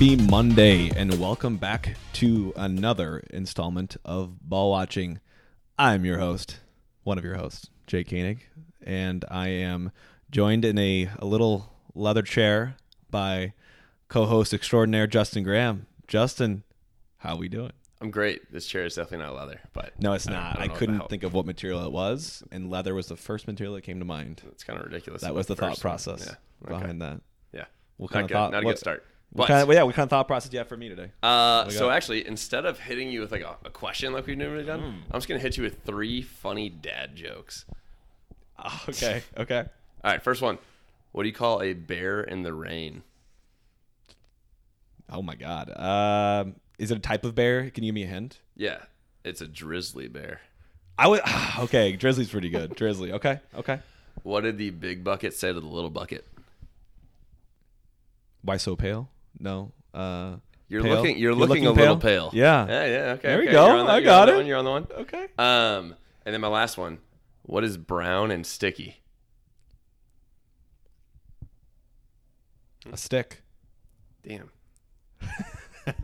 Happy Monday, and welcome back to another installment of Ball Watching. I'm your host, one of your hosts, Jake Koenig, and I am joined in a, a little leather chair by co-host extraordinaire Justin Graham. Justin, how we doing? I'm great. This chair is definitely not leather, but No, it's not. I I, don't know if that couldn't think of what material it was, and leather was the first material that came to mind. it's kind of ridiculous. That was the thought process Yeah. Okay. behind that. Yeah. What Not kind of good. thought? Not a what, good start. What kind of, well, yeah, what kind of thought process do you have for me today? uh, so got? actually, instead of hitting you with like a, a question like we've normally done, Hmm. I'm just gonna hit you with three funny dad jokes. Okay, okay. All right, first one. What do you call a bear in the rain? Oh my god. Um, is it a type of bear? Can you give me a hint? Yeah, it's a drizzly bear. I would. Okay, Drizzly's pretty good. Drizzly. Okay, okay. What did the big bucket say to the little bucket? Why so pale? No. Uh, You're pale? looking. You're, looking, a pale? little pale. Yeah. Yeah. Yeah. Okay. There we okay. go. You're that- I you're got it. one, You're on the one. Okay. Um, and then my last one. What is brown and sticky? A stick. Damn.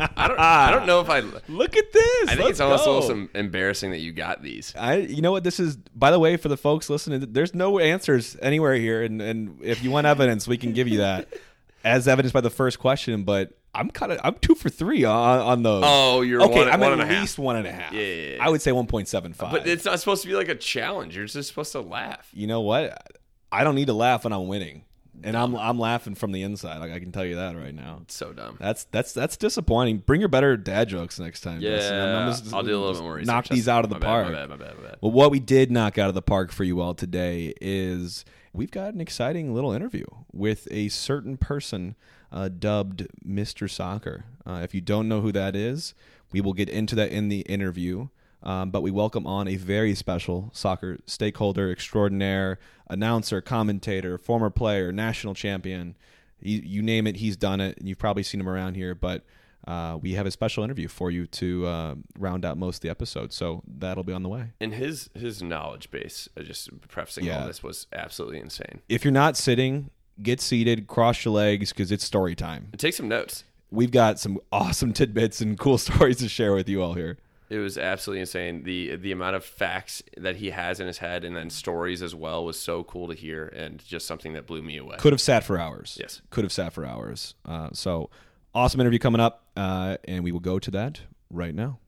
I don't. I don't know if I. Look at this. I think it's almost go. almost em- embarrassing that you got these. I, you know what this is. By the way, for the folks listening, there's no answers anywhere here, and and if you want evidence, we can give you that as evidenced by the first question. But I'm kind of I'm two for three on on those. Oh, you're okay. one, I'm one at and a half. least one and a half. Yeah, yeah, yeah. I would say one point seven five. But it's not supposed to be like a challenge. You're just supposed to laugh. you know what? I don't need to laugh when I'm winning, and I'm I'm laughing from the inside. Like I can tell you that right now. It's so dumb. That's that's that's disappointing. Bring your better dad jokes next time. Yeah, I'm- I'm just- I'll do a little bit more research. Knock these out of the my bad, park. My bad. My bad. My bad. Well, what we did knock out of the park for you all today is we've got an exciting little interview with a certain person uh, dubbed Mr. Soccer. Uh, if you don't know who that is, we will get into that in the interview. Um, but we welcome on a very special soccer stakeholder extraordinaire, announcer, commentator, former player, national champion. You, you name it, he's done it. And you've probably seen him around here. But uh, we have a special interview for you to uh, round out most of the episode. So that'll be on the way. And his his knowledge base, uh, just prefacing Yeah. all this, was absolutely insane. if you're not sitting, get seated, cross your legs because it's story time. Take some notes. We've got some awesome tidbits and cool stories to share with you all here. It was absolutely insane. the The amount of facts that he has in his head, and then stories as well, was so cool to hear, and just something that blew me away. Could have sat for hours. Yes. Could have sat for hours. Uh, so awesome interview coming up, uh, and we will go to that right now.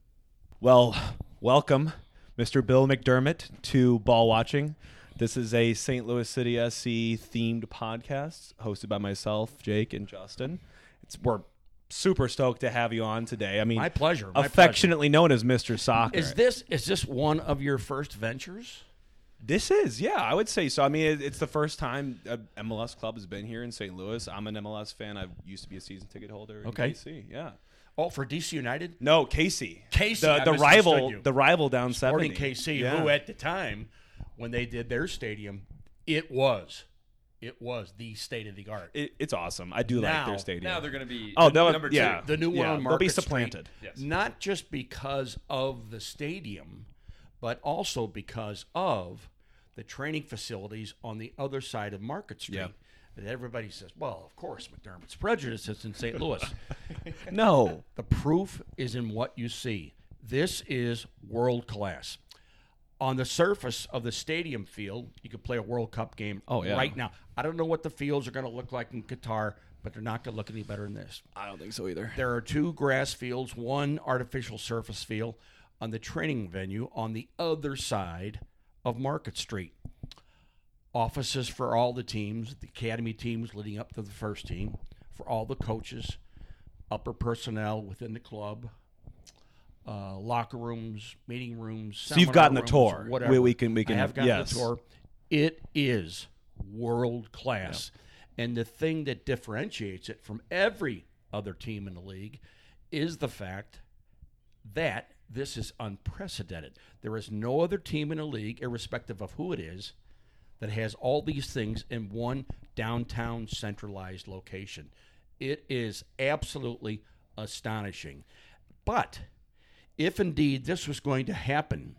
Well, welcome, Mr. Bill McDermott, to Ball Watching. This is a St. Louis City SC themed podcast hosted by myself, Jake, and Justin. It's we're super stoked to have you on today. I mean, My pleasure. My affectionately known as Mr. Soccer. Is this is this one of your first ventures? This is, yeah, I would say so. I mean, it, it's the first time a MLS club has been here in St. Louis. I'm an MLS fan. I used to be a season ticket holder. In Okay. KC, yeah. Oh, for DC United, No, KC. KC, the, the rival, you. the rival down Sporting seventy. KC, Yeah. who at the time when they did their stadium, it was, it was the state of the art. It, it's awesome. I do like their stadium. Now they're going to be Oh, the they'll- number yeah. two. The new one Yeah, on they'll be supplanted. Yes. Not just because of the stadium, but also because of the training facilities on the other side of Market Street. Yeah. That everybody says, well, of course, McDermott's prejudice is in St. Louis. no, The proof is in what you see. This is world class. On the surface of the stadium field, you could play a World Cup game Oh, yeah. right now. I don't know what the fields are going to look like in Qatar, but they're not going to look any better than this. I don't think so either. There are two grass fields, one artificial surface field on the training venue on the other side of Market Street. Offices for all the teams, the academy teams leading up to the first team, for all the coaches, upper personnel within the club, uh, locker rooms, meeting rooms. So you've gotten the tour. Whatever. We- we can- we can- I have gotten yes. the tour. It is world class. And the thing that differentiates it from every other team in the league is the fact that this is unprecedented. There is no other team in the league, irrespective of who it is, that has all these things in one downtown centralized location. It is absolutely astonishing. But if indeed this was going to happen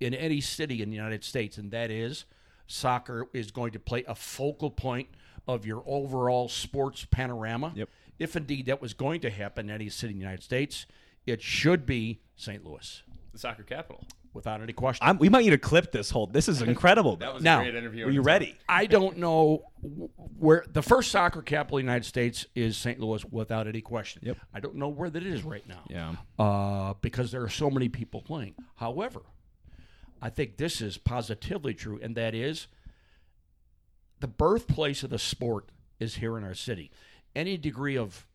in any city in the United States, and that is soccer is going to play a focal point of your overall sports panorama, Yep. if indeed that was going to happen in any city in the United States, it should be St. Louis, The soccer capital. without any question. I'm, we might need to clip this whole. This is incredible. That was Now, a great interview. Are you ready? I don't know where the first soccer capital of the United States is St. Louis without any question. Yep. I don't know where that is right now. Yeah. Uh, because there are so many people playing. However, I think this is positively true, and that is the birthplace of the sport is here in our city. Any degree of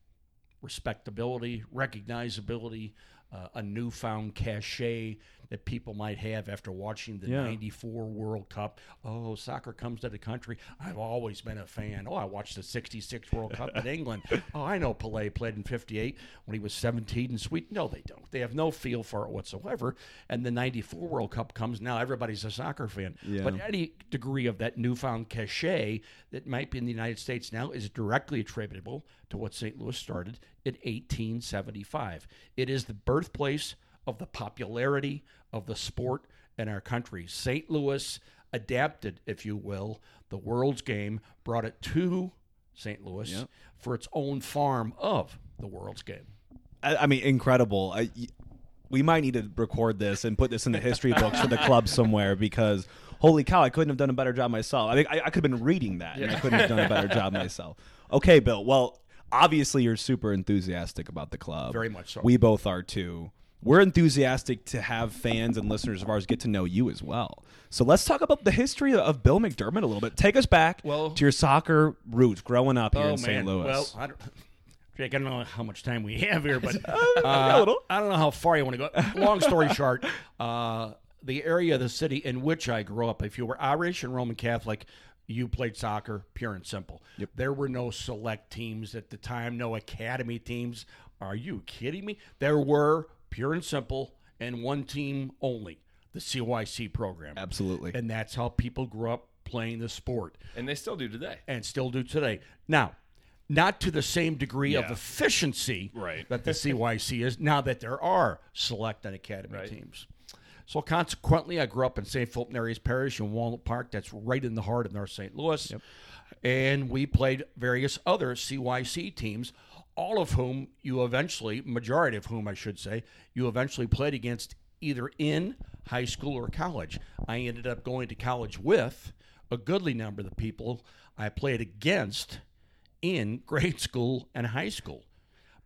respectability, recognizability, uh, a newfound cachet that people might have after watching the Yeah. 94 World Cup. Oh, soccer comes to the country. I've always been a fan. Oh, I watched the 66 World Cup in England. Oh, I know Pelé played in 58 when he was 17 in Sweden. No, they don't. They have no feel for it whatsoever. And the 94 World Cup comes now, everybody's a soccer fan. Yeah. But any degree of that newfound cachet that might be in the United States now is directly attributable to what St. Louis started in 1875. It is the birthplace of the popularity of the sport in our country. St. Louis adapted, if you will, the world's game, brought it to St. Louis Yep. for its own farm of the world's game. I, I mean, incredible. I, we might need to record this and put this in the history books for the club somewhere because holy cow, I couldn't have done a better job myself. I think I, I could have been reading that and I couldn't have done a better job myself. Okay, Bill. Well, obviously you're super enthusiastic about the club. Very much so. We both are too. We're enthusiastic to have fans and listeners of ours get to know you as well. So let's talk about the history of Bill McDermott a little bit. Take us back Well- to your soccer roots growing up here Oh in St. Louis. Well, I don't, Jake, I don't know how much time we have here, but a uh, little. I don't know how far you want to go. Long story short, uh, the area of the city in which I grew up, if you were Irish and Roman Catholic, you played soccer, pure and simple. There were no select teams at the time, no academy teams. Are you kidding me? There were pure and simple, and one team only, the CYC program. Absolutely. And that's how people grew up playing the sport And they still do today. and still do today. Now, not to the same degree of efficiency Right. that the CYC is now that there are select and academy Right. teams. So consequently, I grew up in St. Philip Nery's Parish in Walnut Park. That's right in the heart of North St. Louis. And we played various other CYC teams, all of whom you eventually, majority of whom I should say, you eventually played against either in high school or college. I ended up going to college with a goodly number of the people I played against in grade school and high school.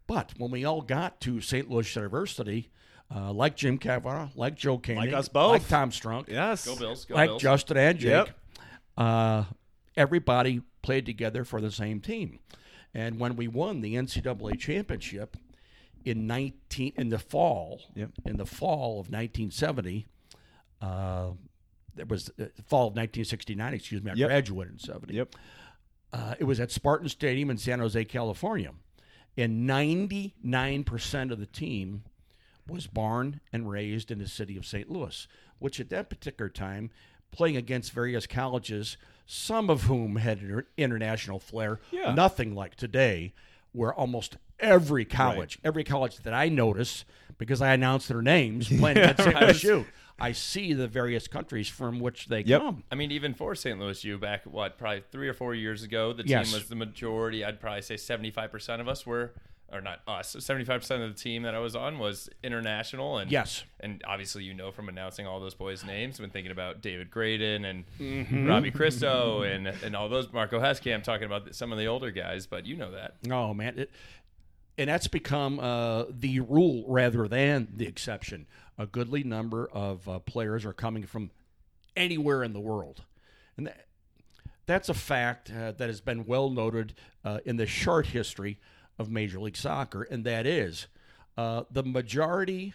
But when we all got to St. Louis University, uh, like Jim Cavara, like Joe Koenig, Like us both. like Tom Strunk, yes. Go Bills. Go like Bills. Justin and Jake, Yep. uh, everybody played together for the same team. And when we won the NCAA championship in 19 in the fall, Yep. in the fall of 1970, uh, it was the fall of 1969. Excuse me, I Yep. graduated in 70. Yep. Uh, it was at Spartan Stadium in San Jose, California. And 99% of the team was born and raised in the city of St. Louis, which at that particular time, playing against various colleges, some of whom had inter- international flair, Yeah. nothing like today, where almost every college, every college that I notice, because I announce their names playing against St. Louis U, I see the various countries from which they Yep. come. I mean, even for St. Louis U back, what, probably three or four years ago, the Yes. team was the majority. I'd probably say 75% of us were, or not us, 75% of the team that I was on was international. And Yes. And obviously, you know from announcing all those boys' names, when thinking about David Graydon and Mm-hmm. Robbie Christo and, and all those, Marco Heskamp, talking about some of the older guys, but you know that. Oh man, it, and that's become uh, the rule rather than the exception. A goodly number of uh, players are coming from anywhere in the world, and that, that's a fact uh, that has been well noted uh, in the short history of Major League Soccer, and that is uh, the majority,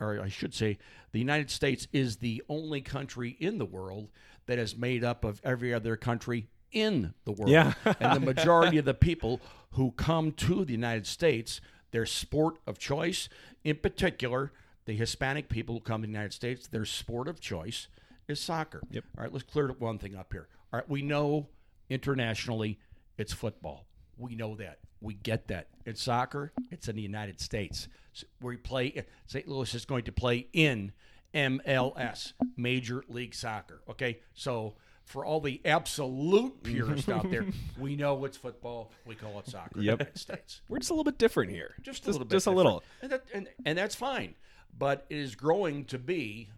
or I should say, the United States is the only country in the world that is made up of every other country in the world. Yeah. and the majority of the people who come to the United States, their sport of choice, in particular, the Hispanic people who come to the United States, their sport of choice is soccer. Yep. All right, let's clear one thing up here. All right, we know internationally it's football. We know that. We get that. In soccer, it's in the United States. So we play. Eh, St. Louis is going to play in MLS, Major League Soccer. Okay, so for all the absolute purists out there, we know it's football. We call it soccer. Yep. In the United States. We're just a little bit different here. Just a little bit. Just a little. And, that, and, and that's fine. But it is growing to be.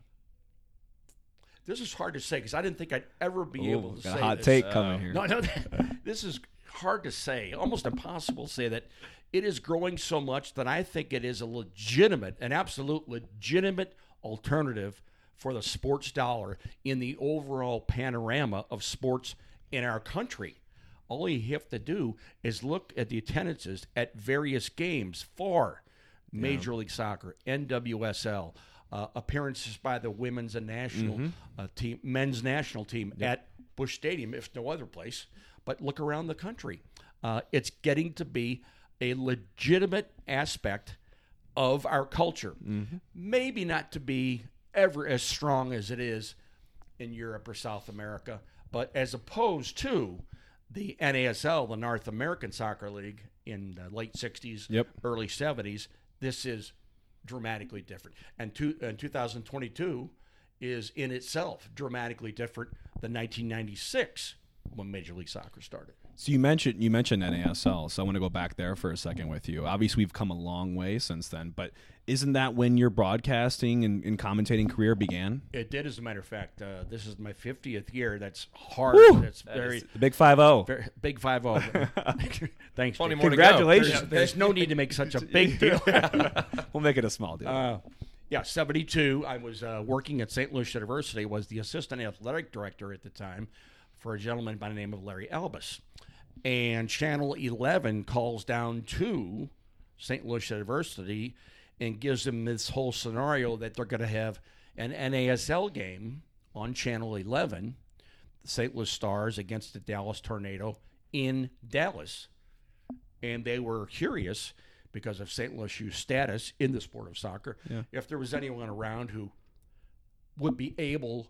This is hard to say because I didn't think I'd ever be able to got say a hot this. take coming uh, here. No, no, this is hard to say, almost impossible to say that it is growing so much that I think it is a legitimate, an absolute legitimate alternative for the sports dollar in the overall panorama of sports in our country. All you have to do is look at the attendances at various games for Major League Soccer, NWSL, uh, appearances by the women's and national uh, team, men's national team at Busch Stadium, if no other place. But look around the country. Uh, it's getting to be a legitimate aspect of our culture. Maybe not to be ever as strong as it is in Europe or South America, but as opposed to the NASL, the North American Soccer League in the late 60s, Yep. early 70s, this is dramatically different. And, two, and 2022 is in itself dramatically different than 1996 when Major League Soccer started. So you mentioned you mentioned NASL, so I want to go back there for a second with you. Obviously, we've come a long way since then, but isn't that when your broadcasting and, and commentating career began? It did, as a matter of fact. Uh, this is my 50th year. That's hard. Woo! That's very, The Big Five Zero. big five zero. Thanks. Plenty Jake. more to go. Congratulations. There's, there's no need to make such a big deal. We'll make it a small deal. Uh, yeah, 72. I was uh, working at St. Louis University, was the assistant athletic director at the time for a gentleman by the name of Larry Albus. And Channel 11 calls down to St. Louis University and gives them this whole scenario that they're going to have an NASL game on Channel 11, the St. Louis Stars against the Dallas Tornado in Dallas and they were curious because of St. Louis U's status in the sport of soccer. If there was anyone around who would be able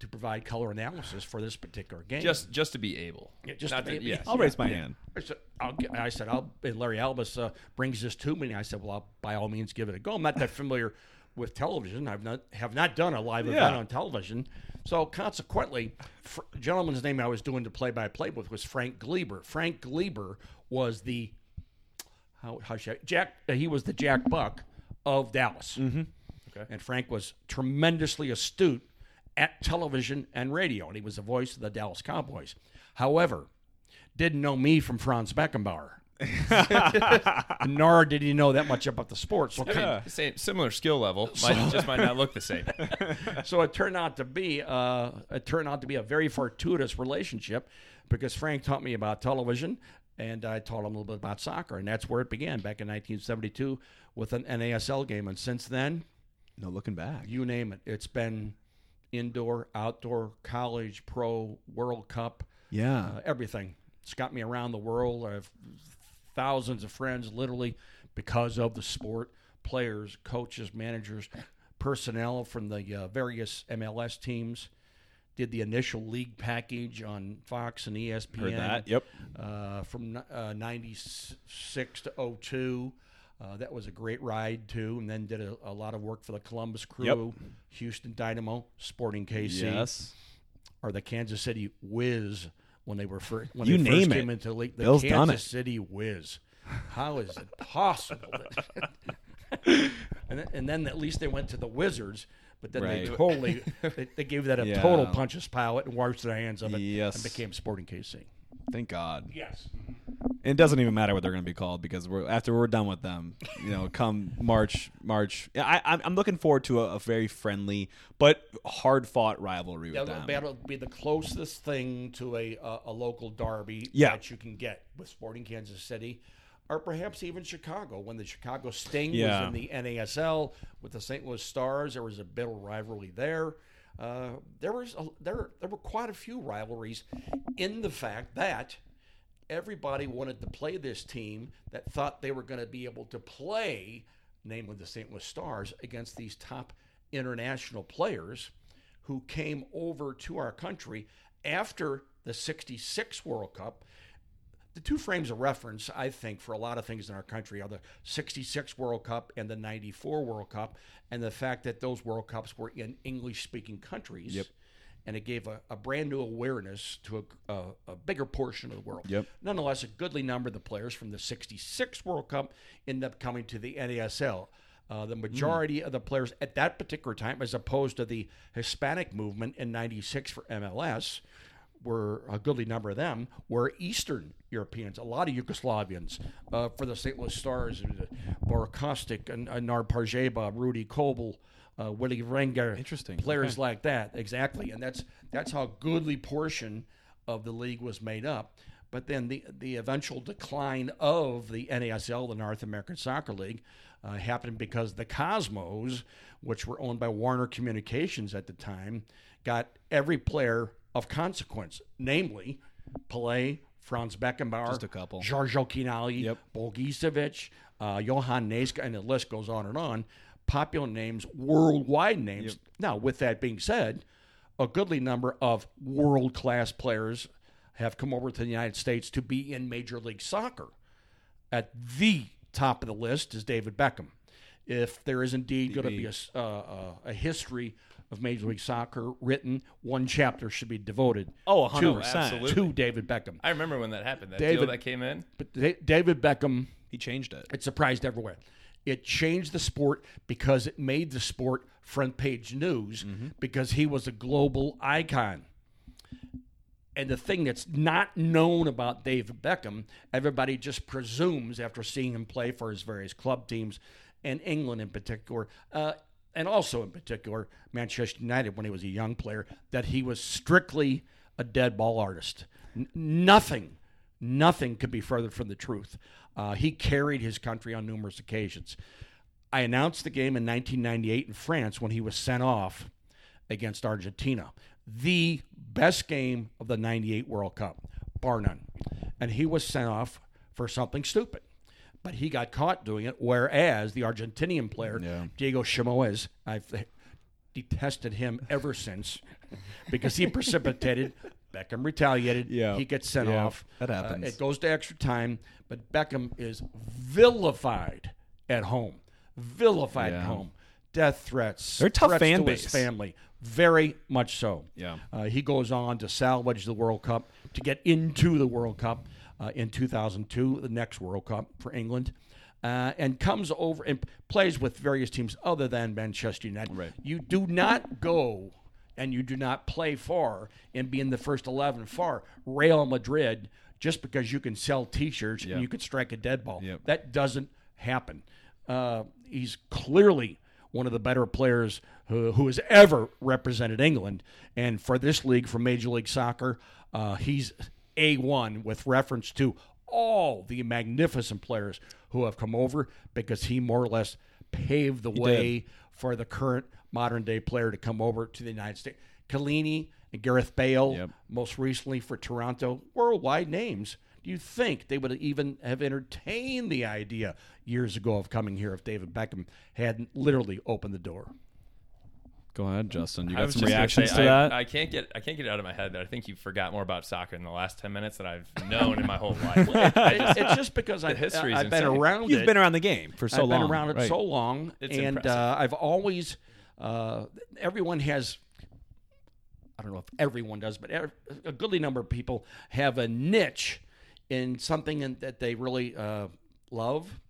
to provide color analysis for this particular game, Just just to be able. Yeah, just Not to be- yes. I'll raise my hand. I said, I'll get, I said, I'll, and Larry Albus uh, brings this to me. And I said, well, I'll by all means give it a go. I'm not that familiar with television. I've not have not done a live event on television. So consequently, fr- gentleman's name I was doing the play-by-play with was Frank Glieber. Frank Glieber was the how, how should I, Jack? Uh, he was the Jack Buck of Dallas. Mm-hmm. Okay. And Frank was tremendously astute at television and radio, and he was the voice of the Dallas Cowboys. However, didn't know me from Franz Beckenbauer. Nor did he know that much about the sports. So, I mean, same similar skill level. Might, just might not look the same. so it turned out to be uh, it turned out to be a very fortuitous relationship because Frank taught me about television and I taught him a little bit about soccer, and that's where it began back in 1972 with an NASL game. And since then, No looking back. you name it, it's been indoor, outdoor, college, pro, World Cup, Yeah. uh, everything. It's got me around the world. I have thousands of friends, literally, because of the sport. Players, coaches, managers, personnel from the uh, various MLS teams. Did the initial league package on Fox and ESPN. Heard that. Yep. Uh, from uh, 96 to 02. Uh, that was a great ride, too. And then did a, a lot of work for the Columbus Crew, Houston Dynamo, Sporting KC Yes. or the Kansas City Wiz when they were first when You they name first it. came into the league. The Bill's Kansas. City Wiz. How is it possible? that- and, then, and then at least they went to the Wizards, but then they totally they, they gave that a Yeah. total punches palette and washed their hands of it Yes. and became Sporting KC. Thank God. Yes. It doesn't even matter what they're going to be called because we're after we're done with them. You know, come March, March. I, I'm- I'm looking forward to a, a very friendly but hard fought rivalry with That'll, them. that'll be the closest thing to a a, a local derby Yeah. that you can get with Sporting Kansas City, or perhaps even Chicago. When the Chicago Sting Yeah. was in the NASL with the St. Louis Stars, there was a bit of rivalry there. Uh, there was a, there there were quite a few rivalries in the fact that everybody wanted to play this team that thought they were going to be able to play, namely the St. Louis Stars, against these top international players who came over to our country after the 66 World Cup. The two frames of reference, I think, for a lot of things in our country are the 66 World Cup and the 94 World Cup, and the fact that those World Cups were in English speaking countries. Yep. And it gave a, a brand new awareness to a, a, a bigger portion of the world. Yep. Nonetheless, a goodly number of the players from the 66 World Cup ended up coming to the NASL. Uh, the majority of the players at that particular time, as opposed to the Hispanic movement in 96 for MLS, were a goodly number of them were Eastern Europeans, a lot of Yugoslavians. Uh, for the St. Louis Stars, uh, Bora Kostic, and uh, Nar Parjeba, Rudy Kobel, uh, Willie Renger. Interesting. Players Okay. like that, exactly. And that's that's how a goodly portion of the league was made up. But then the the eventual decline of the NASL, the North American Soccer League, uh, happened because the Cosmos, which were owned by Warner Communications at the time, got every player of consequence, namely Pelé, Franz Beckenbauer, Just a couple. Giorgio Chinaglia, Yep. Uh, Johan Neeskens, and the list goes on and on. Popular names, worldwide names. Now, with that being said, a goodly number of world class players have come over to the United States to be in Major League Soccer. At the top of the list is David Beckham. If there is indeed going to be a, uh, uh, a history of Major League Soccer written, one chapter should be devoted Oh, to, 100%. absolutely. to David Beckham. I remember when that happened. That David- deal that came in. But David Beckham He changed it. it surprised everywhere. It changed the sport because it made the sport front page news because he was a global icon. And the thing that's not known about David Beckham, everybody just presumes after seeing him play for his various club teams and England in particular, uh, and also in particular Manchester United when he was a young player, that he was strictly a dead ball artist. N- nothing Nothing could be further from the truth. Uh, he carried his country on numerous occasions. I announced the game in 1998 in France when he was sent off against Argentina. The best game of the 98 World Cup, bar none. And he was sent off for something stupid. But he got caught doing it, whereas the Argentinian player, Yeah. Diego Simeone, I've detested him ever since because he precipitated. Beckham retaliated. Yeah. He gets sent Yeah. off. That Uh, happens. it goes to extra time, but Beckham is vilified at home. Vilified at home. Death threats. They're a tough threats fan to his base. family. Very much so. Yeah. Uh, he goes on to salvage the World Cup, to get into the World Cup uh, in 2002, the next World Cup for England, uh, and comes over and plays with various teams other than Manchester United. Right. You do not go and you do not play far and be in the first 11 far, Real Madrid just because you can sell T-shirts Yeah. and you can strike a dead ball. Yep. That doesn't happen. Uh, he's clearly one of the better players who, who has ever represented England. And for this league, for Major League Soccer, uh, he's A1 with reference to all the magnificent players who have come over because he more or less paved the way for the current modern day player to come over to the United States. Kalini and Gareth Bale, Yep. most recently for Toronto, worldwide names. Do you think they would even have entertained the idea years ago of coming here if David Beckham hadn't literally opened the door? Go ahead, Justin. You got some reactions say, to I, that? I can't get I can't get it out of my head that I think you forgot more about soccer in the last ten minutes than I've known in my whole life. I just- it's just because I, I've been around You've it. been around the game for so I've long. been around it right. so long, It's and uh, I've always. Uh, everyone has. I don't know if everyone does, but a goodly number of people have a niche in something in, that they really uh, love,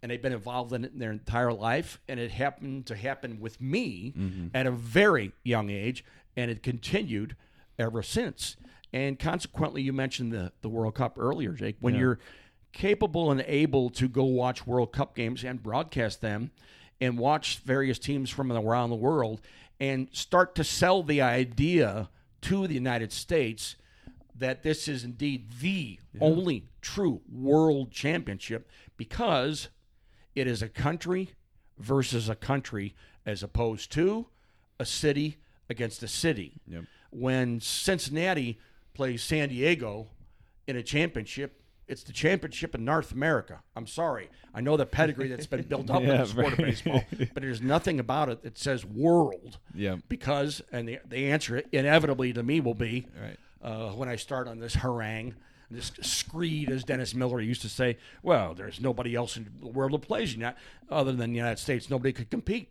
and they've been involved in it in their entire life. And it happened to happen with me at a very young age, and it continued ever since. And consequently, you mentioned the, the World Cup earlier, Jake. When you're capable and able to go watch World Cup games and broadcast them and watch various teams from around the world and start to sell the idea to the United States that this is indeed the only true world championship because it is a country versus a country as opposed to a city against a city. Yep. When Cincinnati plays San Diego in a championship, it's the championship in North America. I'm sorry. I know the pedigree that's been built up in the sport of baseball, but there's nothing about it that says world. Yeah. Because, and the, the answer inevitably to me will be Right. uh, when I start on this harangue, this screed, as Dennis Miller used to say, well, there's nobody else in the world that plays United, other than the United States. Nobody could compete.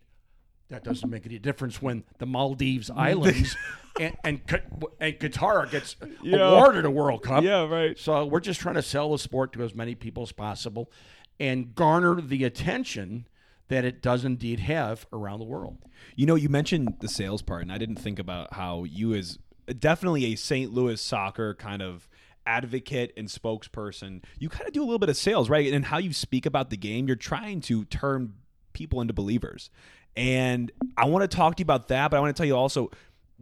That doesn't make any difference when the Maldives Islands and and, Qa- and Qatar gets awarded a World Cup. Yeah, right. So we're just trying to sell the sport to as many people as possible and garner the attention that it does indeed have around the world. You know, you mentioned the sales part, and I didn't think about how you, as definitely a St. Louis soccer kind of advocate and spokesperson, you kind of do a little bit of sales, right? And how you speak about the game, you're trying to turn people into believers. And I want to talk to you about that, but I want to tell you also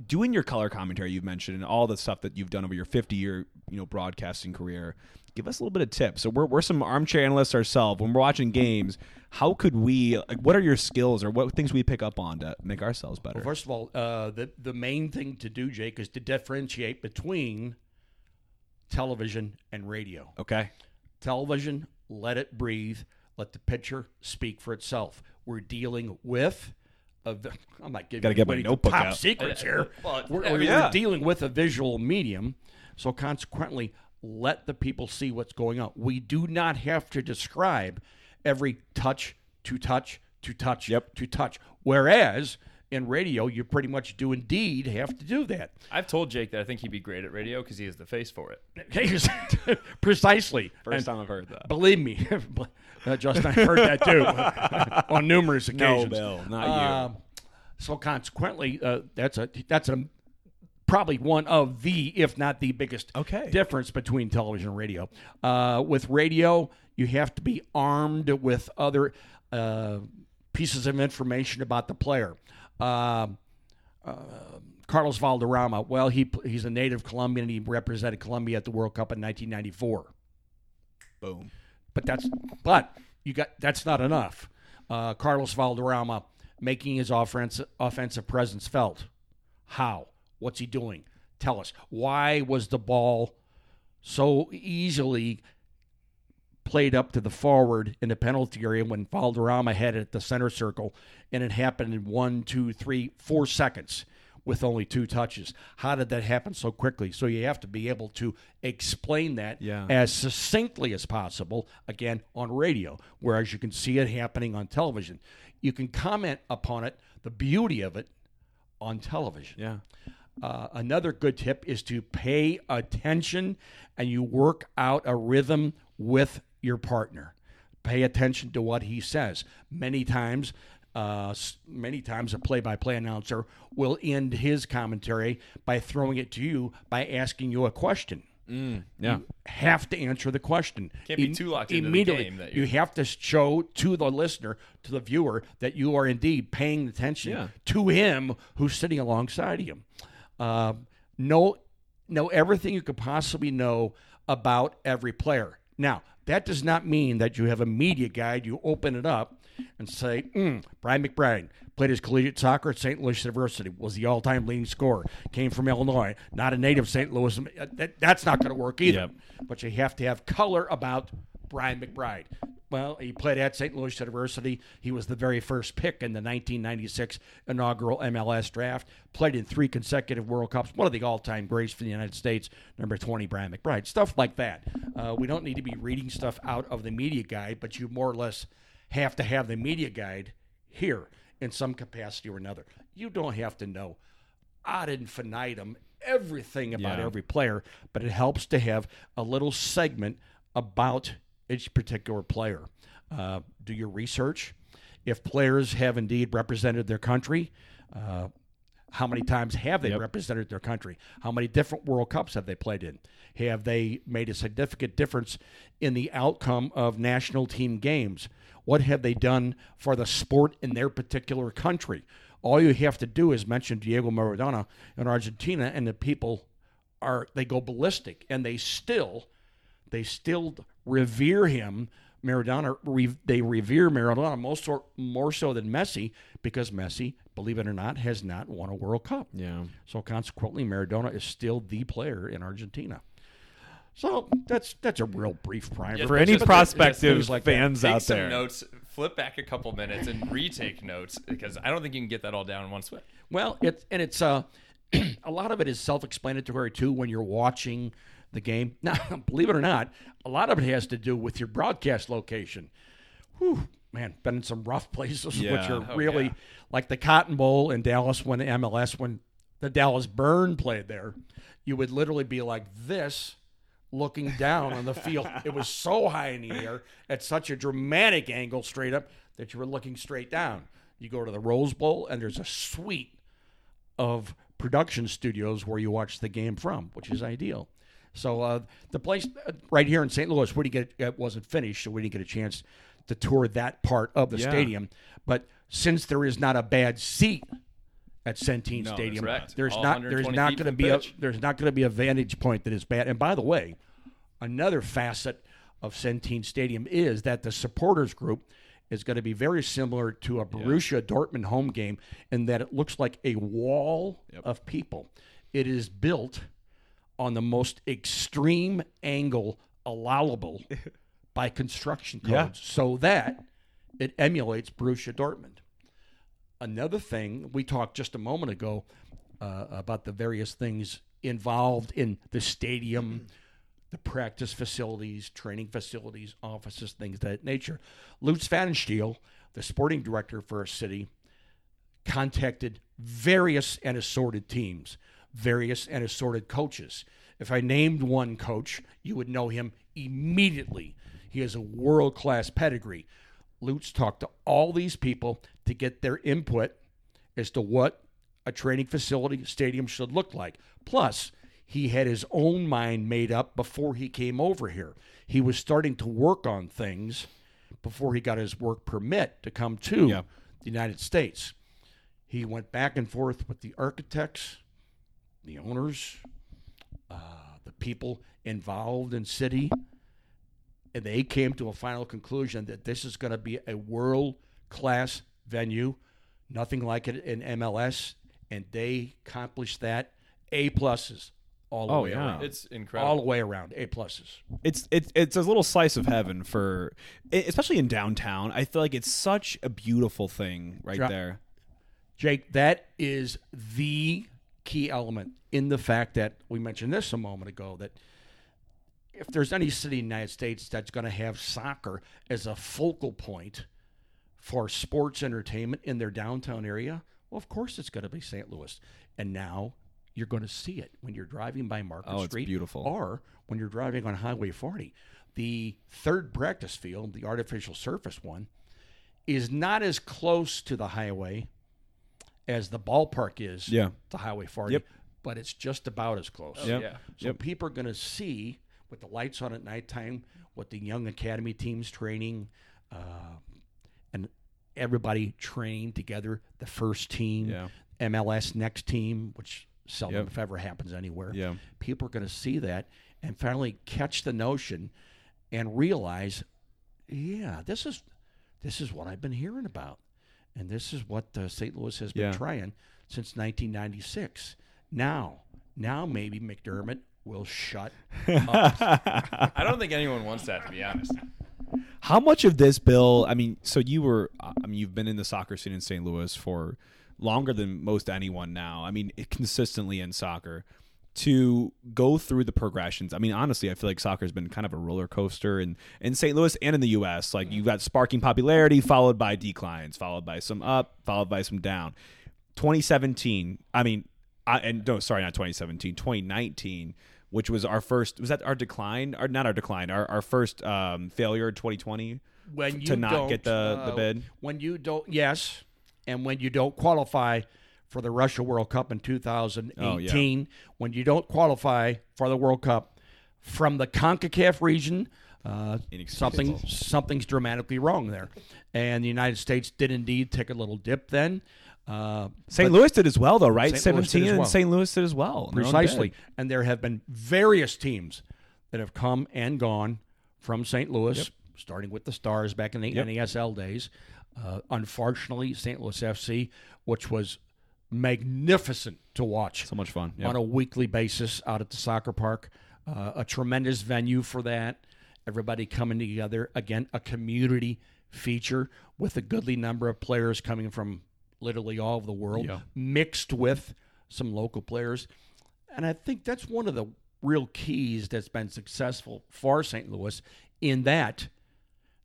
doing your color commentary you've mentioned and all the stuff that you've done over your 50 year you know broadcasting career give us a little bit of tips. So we're, we're some armchair analysts ourselves. When we're watching games how could we like what are your skills or what things we pick up on to make ourselves better? Well, first of all, uh, the the main thing to do, Jake, is to differentiate between television and radio. okay. Television, let it breathe, let the picture speak for itself. We're dealing with. A, vi- I'm not giving Gotta get my anybody notebook top out. secrets here. Well, we're, I we're- mean, we're yeah. dealing with a visual medium, so consequently, let the people see what's going on. We do not have to describe every touch to touch to touch Yep. to touch. Whereas in radio, you pretty much do indeed have to do that. I've told Jake that I think he'd be great at radio because he has the face for it. Precisely. first And time i've heard that Believe me, uh, Justin, I've heard that too on numerous occasions. No, bill not you Um, so consequently, uh, that's a that's a probably one of the, if not the biggest, Okay. difference between television and radio. Uh, with radio, you have to be armed with other uh, pieces of information about the player. Um Carlos Valderrama, well, he he's a native Colombian. and He represented Colombia at the World Cup in 1994 boom but that's but you got that's not enough. Uh, Carlos Valderrama making his offensive offensive presence felt. How? What's he doing? Tell us. Why was the ball so easily played up to the forward in the penalty area when Valderrama had it at the center circle, and it happened in one, two, three, four seconds with only two touches. How did that happen so quickly? So you have to be able to explain that Yeah. as succinctly as possible, again, on radio, whereas you can see it happening on television. You can comment upon it, the beauty of it, on television. yeah Uh, another good tip is to pay attention and you work out a rhythm with your partner. Pay attention to what he says. Many times, uh, many times a play-by-play announcer will end his commentary by throwing it to you by asking you a question. yeah Have to answer the question. Can't be too locked into the game that you have to show to the listener, to the viewer, that you are indeed paying attention Yeah. to him who's sitting alongside him. Uh, know know everything you could possibly know about every player. Now, that does not mean that you have a media guide. You open it up and say, mm, Brian McBride played his collegiate soccer at St. Louis University, was the all-time leading scorer, came from Illinois, not a native St. Louis. Uh, That, that's not going to work either. Yep. But you have to have color about Brian McBride. Well, he played at St. Louis University. He was the very first pick in the 1996 inaugural MLS draft. Played in three consecutive World Cups. One of the all-time greats for the United States. Number 20, Brian McBride. Stuff like that. Uh, we don't need to be reading stuff out of the media guide, but you more or less have to have the media guide here in some capacity or another. You don't have to know ad infinitum everything about Yeah. every player, but it helps to have a little segment about each particular player. Uh, do your research. If players have indeed represented their country, uh, how many times have they Yep. represented their country? How many different World Cups have they played in? Have they made a significant difference in the outcome of national team games? What have they done for the sport in their particular country? All you have to do is mention Diego Maradona in Argentina, and the people are they go ballistic, and they still they still revere him. Maradona, re, they revere Maradona most so, more so than Messi because Messi, believe it or not, has not won a World Cup. yeah So consequently, Maradona is still the player in Argentina. So that's that's a real brief primer. Yeah, for any prospective things like that. fans Take out some there notes, flip back a couple minutes, and retake notes because I don't think you can get that all down in one swim. Well, it's and it's uh, a lot of it is self-explanatory too when you're watching the game. Now, believe it or not, a lot of it has to do with your broadcast location. Whew, man, been in some rough places, yeah. which are Oh, really yeah. like the Cotton Bowl in Dallas when the MLS when the Dallas Burn played there. You would literally be like this, looking down on the field. It was so high in the air at such a dramatic angle straight up that you were looking straight down. You go to the Rose Bowl and there's a suite of production studios where you watch the game from, which is ideal. So uh, the place uh, right here in St. Louis, we didn't get it wasn't finished, so we didn't get a chance to tour that part of the Yeah. stadium. But since there is not a bad seat at Centene No, Stadium, there's All not there's not going to be a there's not going to be a vantage point that is bad. And by the way, another facet of Centene Stadium is that the supporters group is going to be very similar to a Borussia Dortmund home game in that it looks like a wall of people. It is built on the most extreme angle allowable by construction codes Yeah. so that it emulates Borussia Dortmund. Another thing we talked just a moment ago uh, about the various things involved in the stadium, the practice facilities, training facilities, offices, things of that nature. Lutz Pfannenstiel, the sporting director for a city, contacted various and assorted teams, various and assorted coaches. If I named one coach, you would know him immediately. He has a world class pedigree. Lutz talked to all these people to get their input as to what a training facility stadium should look like. Plus, he had his own mind made up before he came over here. He was starting to work on things before he got his work permit to come to Yeah. the United States. He went back and forth with the architects, the owners, uh, the people involved in city, and they came to a final conclusion that this is going to be a world class venue, nothing like it in MLS, and they accomplished that. A pluses all the Oh, way yeah. around. It's incredible. all the way around. A pluses. it's it's it's a little slice of heaven for especially in downtown. I feel like it's such a beautiful thing right Dra- there. Jake, that is the key element in the fact that we mentioned this a moment ago that if there's any city in the United States that's going to have soccer as a focal point for sports entertainment in their downtown area, well, of course it's going to be St. Louis. And now you're going to see it when you're driving by Market Oh, Street beautiful. or when you're driving on Highway 40. The third practice field, the artificial surface one, is not as close to the highway as the ballpark is Yeah. to Highway 40, Yep. but it's just about as close. Yep. yeah. So people are going to see with the lights on at nighttime, what the young academy teams training, uh, and everybody trained together. The first team, Yeah. MLS next team, which seldom Yep. if ever happens anywhere. Yeah. People are going to see that and finally catch the notion and realize, yeah, this is this is what I've been hearing about, and this is what uh, St. Louis has been Yeah. trying since 1996. Now, now maybe McDermott will shut up. I don't think anyone wants that, to be honest. How much of this, Bill? I mean, so you were, I mean, you've been in the soccer scene in St. Louis for longer than most anyone now. I mean, consistently in soccer. To go through the progressions, I mean, honestly, I feel like soccer has been kind of a roller coaster in, in St. Louis and in the U.S. Like, you've got sparking popularity, followed by declines, followed by some up, followed by some down. 2017, I mean, I, and no, sorry, not 2017, 2019, which was our first, was that our decline? Or not our decline, our, our first um, failure in 2020 when you to not don't, get the, the uh, bid? When you don't, yes, and when you don't qualify for the Russia World Cup in 2018, when you don't qualify for the World Cup from the CONCACAF region, uh, something something's dramatically wrong there, and the United States did indeed take a little dip then. Uh, St. Louis did as well, though, right? St. Louis did 17 as and well. St. Louis did as well. Precisely. And there have been various teams that have come and gone from St. Louis, starting with the Stars back in the Yep. NASL days. Uh, unfortunately, St. Louis FC, which was magnificent to watch So much fun. Yeah. on a weekly basis out at the soccer park, uh, a tremendous venue for that. Everybody coming together. Again, a community feature with a goodly number of players coming from literally all over the world, Yeah. mixed with some local players. And I think that's one of the real keys that's been successful for St. Louis in that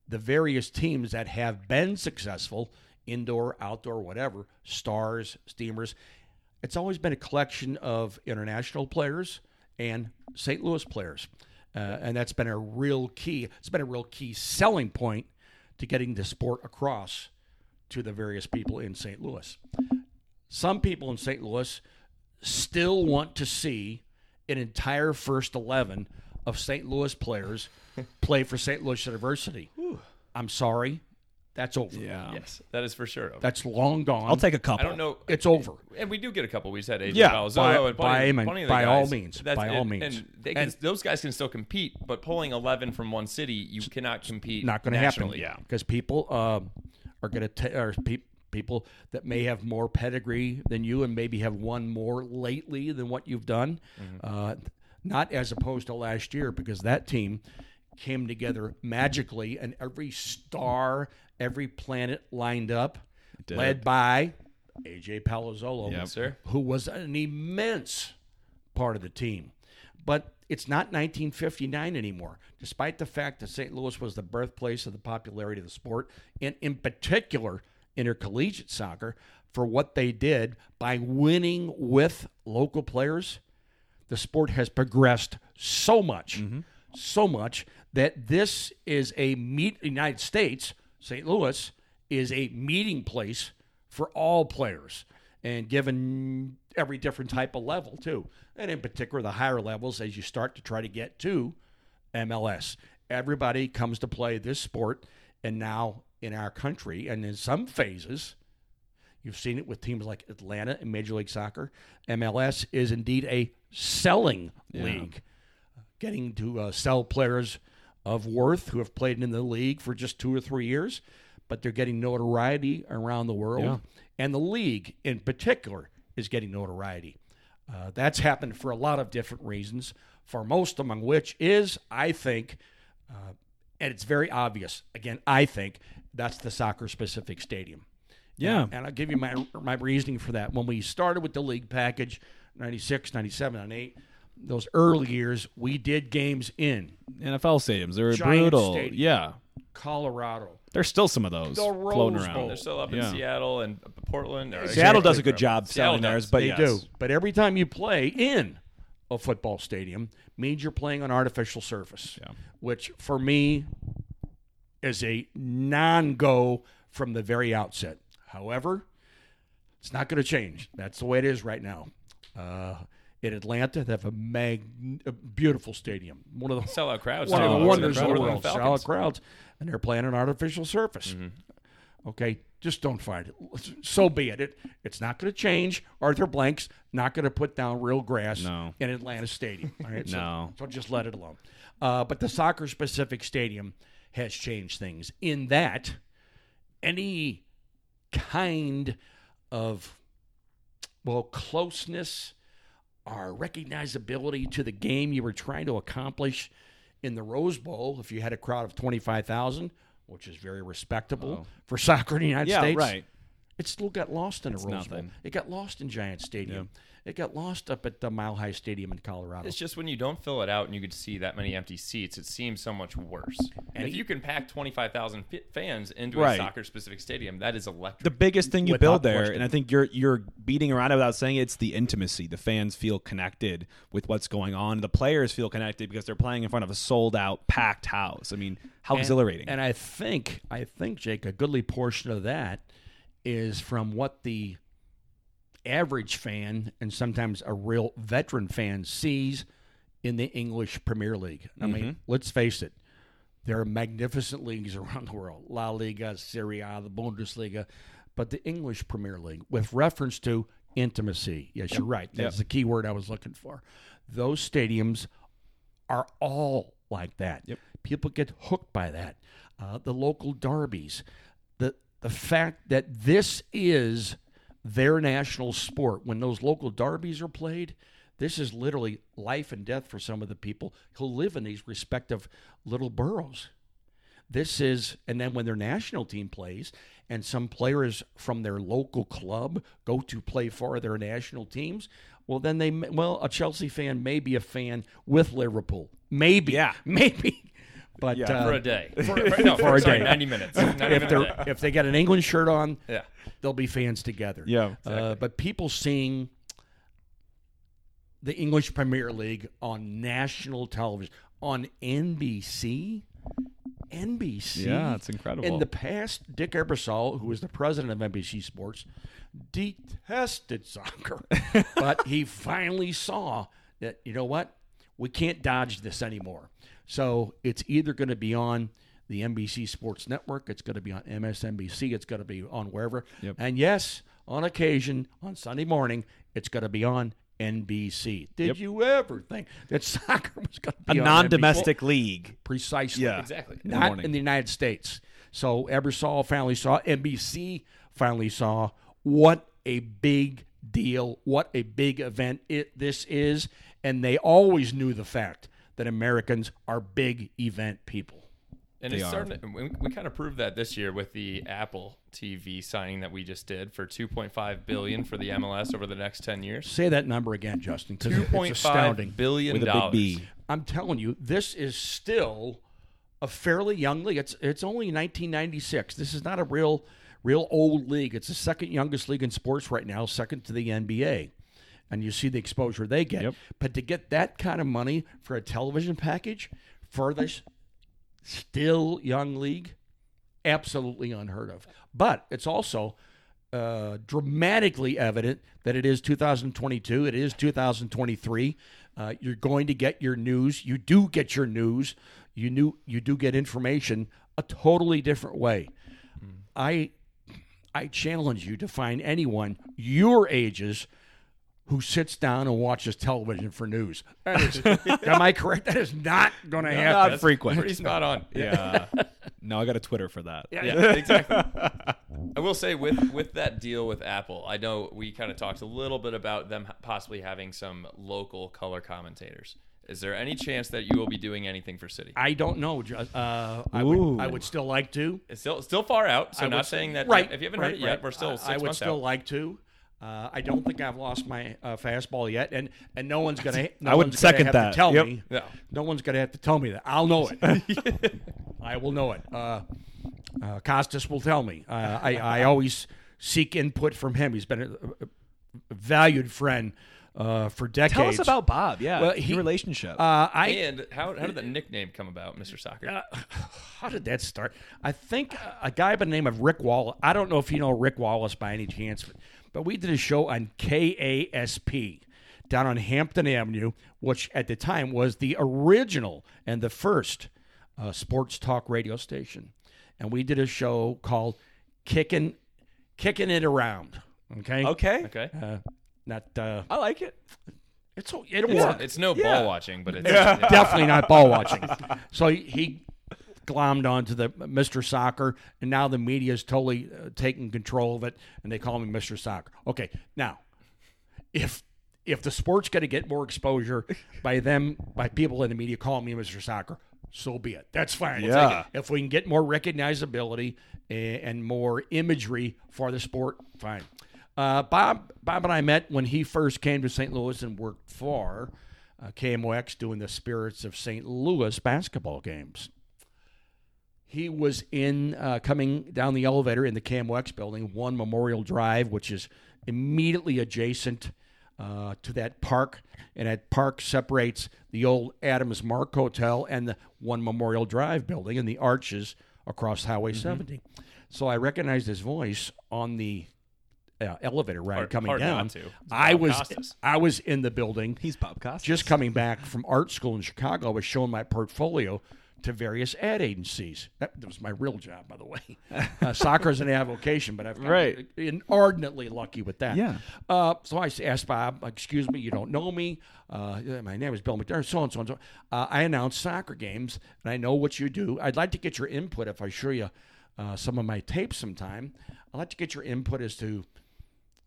the various teams that have been successful, indoor, outdoor, whatever, stars, steamers, it's always been a collection of international players and St. Louis players. Uh, and that's been a real key. It's been a real key selling point to getting the sport across to the various people in St. Louis. Some people in St. Louis still want to see an entire first 11 of St. Louis players play for St. Louis University. I'm sorry. That's over. Yeah. Yes, that is for sure. over. That's long gone. I'll take a couple. I don't know. It's over. And we do get a couple. We just had AJ Yeah, Palazzolo by- and plenty, by- plenty of the by all means, That's- by all means. And, they can, those guys can still compete, but pulling 11 from one city, you cannot compete not going to happen. Yeah, because people um, are going to are pe- people that may have more pedigree than you and maybe have won more lately than what you've done. Uh, not as opposed to last year because that team came together magically and every star, every planet lined up, did. led by AJ Palazzolo, Yep. Sir. who was an immense part of the team. But it's not 1959 anymore, despite the fact that St. Louis was the birthplace of the popularity of the sport, and in particular, intercollegiate soccer, for what they did by winning with local players. The sport has progressed so much, mm-hmm. so much that this is a meet. United States, St. Louis, is a meeting place for all players, and given every different type of level too, and in particular the higher levels as you start to try to get to MLS. Everybody comes to play this sport, and now in our country, and in some phases, You've seen it with teams like Atlanta in Major League Soccer. MLS is indeed a selling league, getting to uh, sell players of worth who have played in the league for just two or three years, but they're getting notoriety around the world. Yeah. And the league in particular is getting notoriety. Uh, that's happened for a lot of different reasons, for most among which is, I think, uh, and it's very obvious, again, I think, that's the soccer specific stadium. Yeah. And I'll give you my my reasoning for that. When we started with the league package, 96, 97, and 8, those early years, we did games in NFL stadiums. They were Giant brutal. stadium. Yeah. Colorado. There's still some of those The Rose floating Bowl. around. They're still up Yeah. in Seattle and Portland. or- Seattle does a good job Seattle selling theirs, but they yes. do. But every time you play in a football stadium means you're playing on artificial surface, Yeah. which for me is a non-go from the very outset. However, it's not going to change. That's the way it is right now. Uh, in Atlanta, they have a, mag- a beautiful stadium, one of the Sellout crowds. one of the wonders of the world. Solid crowds, and they're playing on artificial surface. Mm-hmm. Okay, just don't fight it. So be it. it it's not going to change. Arthur Blank's not going to put down real grass No. in Atlanta Stadium. All right, so, No. so just let it alone. Uh, but the soccer specific stadium has changed things in that any kind of well closeness or recognizability to the game you were trying to accomplish in the Rose Bowl if you had a crowd of 25,000 which is very respectable oh. for soccer in the United Yeah, States right. it still got lost in a Rose Bowl. it got lost in Giant Stadium it got lost up at the Mile High Stadium in Colorado It's just when you don't fill it out and you could see that many empty seats, it seems so much worse. And if you can pack 25,000 fi- fans into Right. a soccer specific stadium, that is electric. The biggest thing you build there, question. and I think you're you're beating around without saying it, it's the intimacy. The fans feel connected with what's going on. The players feel connected because they're playing in front of a sold out, packed house. I mean, how And- exhilarating! And I think, I think, Jake, a goodly portion of that is from what the average fan and sometimes a real veteran fan sees in the English Premier League. I mean, let's face it, there are magnificent leagues around the world La Liga, Serie A, the Bundesliga, but the English Premier League, with reference to intimacy. Yes, you're right. That's the key word I was looking for. Those stadiums are all like that. Yep. People get hooked by that. Uh, the local derbies, the the fact that this is their national sport. When those local derbies are played, this is literally life and death for some of the people who live in these respective little boroughs. This is, and then when their national team plays, and some players from their local club go to play for their national teams, well, then they, well, a Chelsea fan may be a fan with Liverpool. Maybe. Yeah. Maybe. But Yeah. uh, for a day. For, for- no, For for a sorry, day. 90 minutes. Not if they're day. if they got an England shirt on, Yeah. they'll be fans together. Yeah. Uh, but people seeing the English Premier League on national television on NBC, NBC. Yeah, it's incredible. In the past, Dick Ebersol, who was the president of NBC Sports, detested soccer, but he finally saw that you know what we can't dodge this anymore. So it's either going to be on the NBC Sports Network, it's going to be on MSNBC, it's going to be on wherever. Yep. And yes, on occasion on Sunday morning, it's going to be on NBC. Did Yep. you ever think that soccer was going to a be on non-domestic league. Precisely. Yeah. Exactly. In the Not morning. in the United States. So Ebersol finally saw, NBC finally saw what a big deal, what a big event it this is, and they always knew the fact that Americans are big event people. And They it's are. starting. To, we, we kind of proved that this year with the Apple TV signing that we just did for 2.5 billion for the MLS over the next 10 years. Say that number again, Justin, because it's 2.5 astounding. billion With a big dollars. B. I'm telling you, this is still a fairly young league. It's it's only 1996. This is not a real real old league. It's the second youngest league in sports right now, second to the NBA. And you see the exposure they get. Yep. But to get that kind of money for a television package for this still young league, absolutely unheard of. But it's also uh, dramatically evident that it is 2022. It is 2023. Uh, you're going to get your news. You do get your news. You knew you do get information a totally different way. I I challenge you to find anyone your ages who sits down and watches television for news. That is, am I correct? That is not going to happen. Not frequent. Pretty spot on. Yeah. no, I got a Twitter for that. Yeah, exactly. I will say with with that deal with Apple, I know we kind of talked a little bit about them possibly having some local color commentators. Is there any chance that you will be doing anything for City? I don't know. Ju- Uh, I would I would still like to. It's still still far out, so I not would- saying that. right. If you haven't right, heard it yet, right. we're still I- six I would months still out. like to. Uh, I don't think I've lost my uh, fastball yet, and and no one's gonna. No I would one's gonna second have that. To tell Yep. me. Yeah. No one's gonna have to tell me that. I'll know it. I will know it. Uh, uh, Costas will tell me. Uh, I I always seek input from him. He's been a, a valued friend uh, for decades. Tell us about Bob. Yeah. Well, your he- relationship. Uh, I And how, how did the nickname come about, Mr. Soccer? uh, how did that start? I think a guy by the name of Rick Wallace. I don't know if you know Rick Wallace by any chance, but we did a show on KASP down on Hampton Avenue, which at the time was the original and the first uh, sports talk radio station, and we did a show called "Kicking Kicking It Around." Okay. okay. okay. Uh, not. Uh, I like it. it's it'll It's, work. it's no Yeah. ball watching, but it's yeah. definitely not ball watching. So he, he glommed onto the Mr. Soccer, and now the media is totally uh, taking control of it, and they call me Mr. Soccer. Okay, now if if the sport's going to get more exposure by them by people in the media calling me Mr. Soccer, so be it. That's fine. We'll Yeah. If we can get more recognizability and, and more imagery for the sport, fine. Uh, Bob, Bob and I met when he first came to St. Louis and worked for uh, KMOX doing the Spirits of St. Louis basketball games. He was in uh, coming down the elevator in the KMOX building, One Memorial Drive, which is immediately adjacent uh, to that park, and that park separates the old Adams Mark Hotel and the One Memorial Drive building and the arches across Highway 70. So I recognized his voice on the uh, elevator ride Hard- coming hard down. I Bob was Costas. I was in the building He's Bob Costas. just coming back from art school in Chicago, I was showing my portfolio to various ad agencies. That, that was my real job, by the way. Uh, soccer is an avocation, but I've gotten Right. inordinately lucky with that. Yeah. Uh, so I asked Bob, "Excuse me, you don't know me? Uh, my name is Bill McDermott. So and so and so. Uh, I announce soccer games, and I know what you do. I'd like to get your input if I show you uh, some of my tapes sometime. I'd like to get your input as to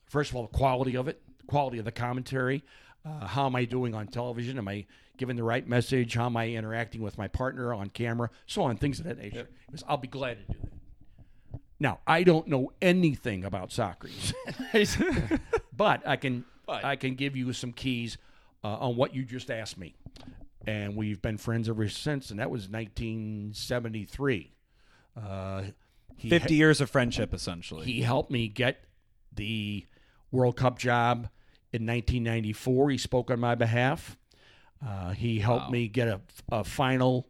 first of all, the quality of it, the quality of the commentary. Uh, how am I doing on television? Am I giving the right message? How am I interacting with my partner on camera? So on, things of that nature. He goes, I'll be glad to do that. Now, I don't know anything about soccer, but I can But- I can give you some keys uh, on what you just asked me. and we've been friends ever since. And that was 1973. Uh, he 50 years of friendship, essentially. he helped me get the World Cup job in 1994. He spoke on my behalf. Uh, he helped Wow. me get a, a final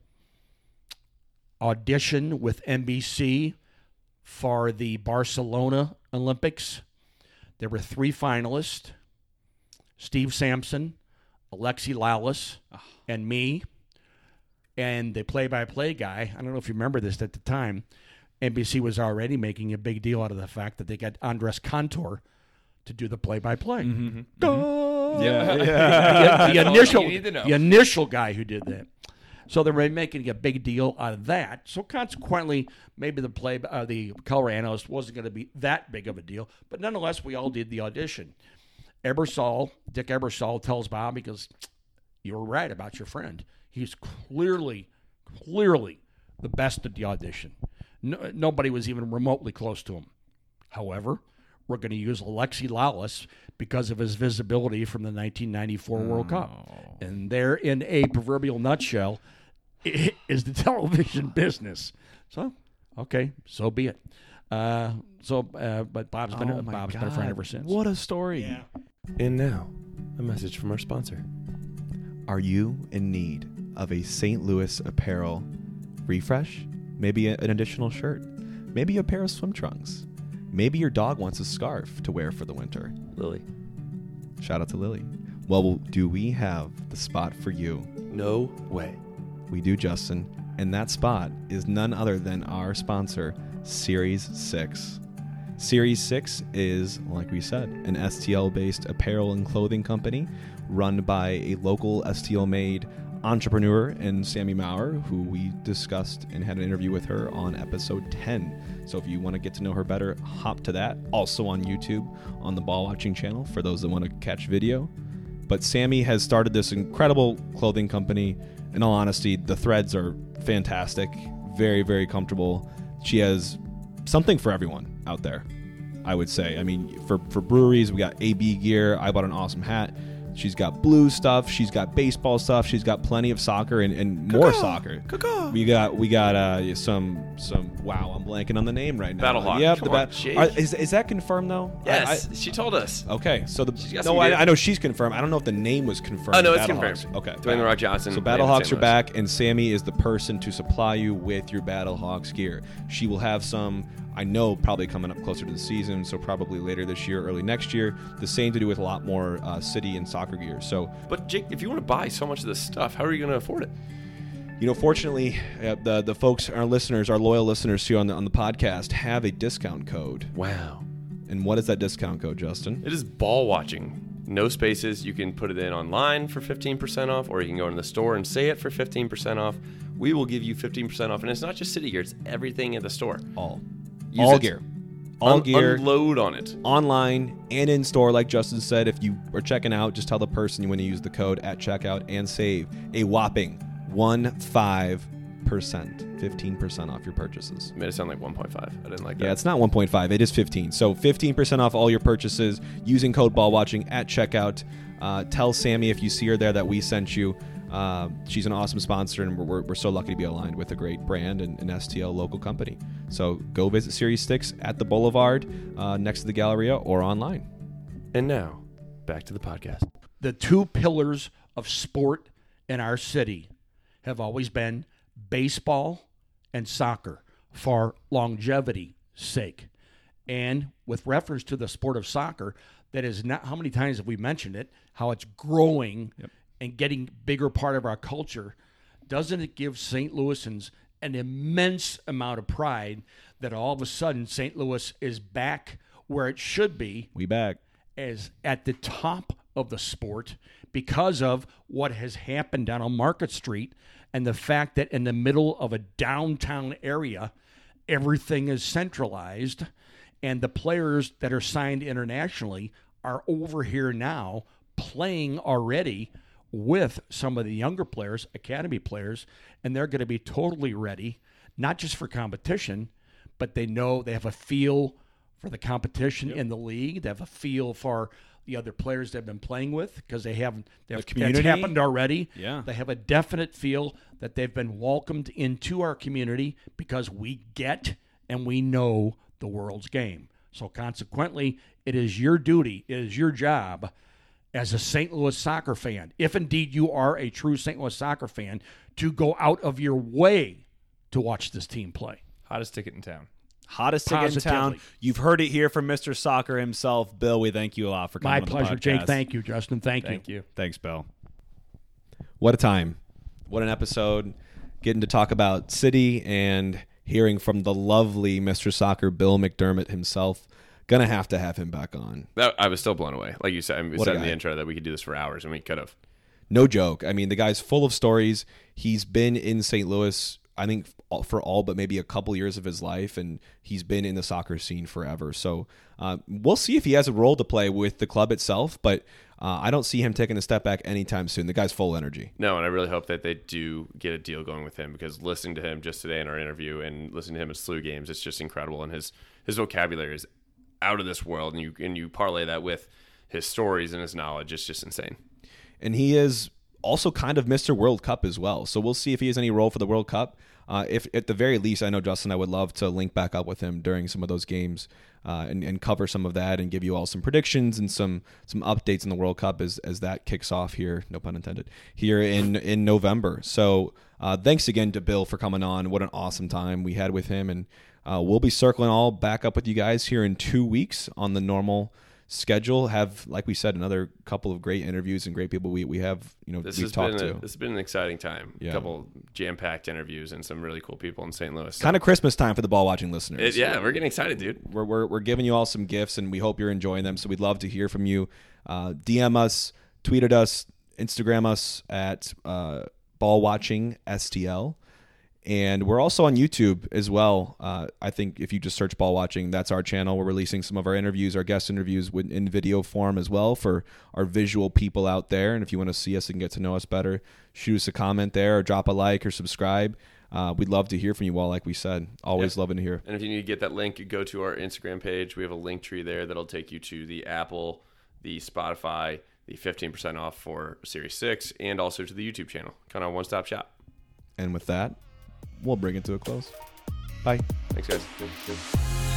audition with NBC for the Barcelona Olympics. There were three finalists Steve Sampson, Alexi Lalas, ah. and me. And the play by play guy, I don't know if you remember this at the time, NBC was already making a big deal out of the fact that they got Andres Cantor to do the play by play. Yeah, yeah. The, the initial, you need to know. the initial guy who did that. So they were making a big deal out of that. So consequently, maybe the play, uh, the color analyst wasn't going to be that big of a deal. But nonetheless, we all did the audition. Ebersol, Dick Ebersol tells Bob because you were right about your friend. He's clearly, clearly the best at the audition. No, nobody was even remotely close to him. However, we're going to use Alexi Lalas because of his visibility from the 1994 World Cup. And there, in a proverbial nutshell, is the television business. So, okay, so be it. Uh, so, uh, but Bob's been Oh a, my Bob's been a friend ever since. What a story. And now, a message from our sponsor. Are you in need of a St. Louis apparel refresh? Maybe an additional shirt? Maybe a pair of swim trunks? Maybe your dog wants a scarf to wear for the winter? Lily. Shout out to Lily. Well, do we have the spot for you? No way. We do, Justin. And that spot is none other than our sponsor, Series 6. Series 6 is, like we said, an STL based apparel and clothing company run by a local STL made entrepreneur and Sammy Maurer, who we discussed and had an interview with her on episode 10. So if you want to get to know her better, hop to that. Also on YouTube on the Ball Watching channel for those that want to catch video. But Sammy has started this incredible clothing company. In all honesty, the threads are fantastic, very, very comfortable. She has something for everyone out there, I would say. I mean, for, for breweries, we got AB gear. I bought an awesome hat. She's got blue stuff. She's got baseball stuff. She's got plenty of soccer and, and more soccer. We got we got uh, some some. Wow, I'm blanking on the name right now. Battlehawk. Yep, Come the on, bat- Jake. are- is, is that confirmed though? Yes, I- she told us. Okay, so the got no, some I, good- I know she's confirmed. I don't know if the name was confirmed. Oh, no, it's Battlehawks. confirmed. Okay, Dwayne The Rock Johnson So playing Battlehawks are Louis. back, and Sammy is the person to supply you with your Battlehawks gear. She will have some. I know probably coming up closer to the season, so probably later this year, early next year. The same to do with a lot more uh, city and soccer gear. So But Jake, if you want to buy so much of this stuff, how are you going to afford it? you know, fortunately, uh, the the folks, our listeners, our loyal listeners here on the on the podcast, have a discount code. Wow. And what is that discount code, Justin? It is ball watching. No spaces. You can put it in online for 15% off, or you can go in the store and say it for 15% off. We will give you 15% off. And it's not just city gear, it's everything at the store. All, Use all it- gear, all Un- gear. Unload on it. online and in store, like Justin said. If you are checking out, just tell the person you want to use the code at checkout and save a whopping one five percent, fifteen percent off your purchases. Made it sound like 1.5. I didn't like that. Yeah, it's not 1.5. It is 15. So 15% off all your purchases using code ball watching at checkout. Uh, tell Sammy if you see her there that we sent you. Uh, she's an awesome sponsor, and we're, we're, we're so lucky to be aligned with a great brand and an STL local company. So go visit Series 6 at the Boulevard uh, next to the Galleria or online. And now, back to the podcast. the two pillars of sport in our city have always been baseball and soccer for longevity sake. And with reference to the sport of soccer, that is not how many times have we mentioned it, how it's growing and getting bigger part of our culture. Doesn't it give St. Louisans an immense amount of pride that all of a sudden St. Louis is back where it should be We back. as at the top of the sport because of what has happened down on Market Street and the fact that in the middle of a downtown area, everything is centralized and the players that are signed internationally are over here now playing already with some of the younger players, academy players, and they're going to be totally ready, not just for competition, but they know they have a feel for the competition in the league. They have a feel for the other players they've been playing with because they haven't. That's, that's community? happened already. Yeah. they have a definite feel that they've been welcomed into our community because we get and we know the world's game. So consequently, it is your duty, it is your job as a St. Louis soccer fan, if indeed you are a true St. Louis soccer fan, to go out of your way to watch this team play. Hottest ticket in town. Hottest ticket in town. You've heard it here from Mr. Soccer himself. Bill, we thank you a lot for coming My on the pleasure, podcast. Jake. Thank you, Justin. Thank, Thank you. Thanks, Bill. What a time. What an episode. Getting to talk about City and hearing from the lovely Mr. Soccer, Bill McDermott himself. Gonna have to have him back on. That, I was still blown away. Like you said, we What said in the intro that we could do this for hours, and we could have. No joke. I mean, the guy's full of stories. He's been in St. Louis, I think, for all but maybe a couple years of his life, and he's been in the soccer scene forever. So uh, we'll see if he has a role to play with the club itself, but uh, I don't see him taking a step back anytime soon. The guy's full energy. No, and I really hope that they do get a deal going with him because listening to him just today in our interview and listening to him at SLU games, it's just incredible. And his his vocabulary is out of this world, and you and you parlay that with his stories and his knowledge, it's just insane. and he is also kind of Mr. World Cup as well. So we'll see if he has any role for the World Cup. Uh, if at the very least, I know Justin, I would love to link back up with him during some of those games uh, and, and cover some of that and give you all some predictions and some some updates in the World Cup as as that kicks off here. No pun intended. Here in in November. So uh, thanks again to Bill for coming on. What an awesome time we had with him, and uh, we'll be circling all back up with you guys here in two weeks on the normal schedule have like we said another couple of great interviews and great people we, we have you know This we've has talked been a, to this has been an exciting time. Yeah. A couple jam packed interviews and some really cool people in St. Louis. kind of christmas time for the ball watching listeners It- yeah, we're getting excited, dude. we're, we're, we're giving you all some gifts and we hope you're enjoying them so we'd love to hear from you uh, dm us tweet at us instagram us at uh, ball watching stl and we're also on youtube as well uh, i think if you just search ball watching that's our channel we're releasing some of our interviews our guest interviews in video form as well for our visual people out there and if you want to see us and get to know us better shoot us a comment there or drop a like or subscribe uh, we'd love to hear from you all like we said always Yeah. loving to hear And if you need to get that link, go to our Instagram page. We have a link tree there that'll take you to the Apple, the Spotify, the 15% off for Series 6, and also to the YouTube channel. Kind of one stop shop. And with that, we'll bring it to a close. Bye. Thanks, guys.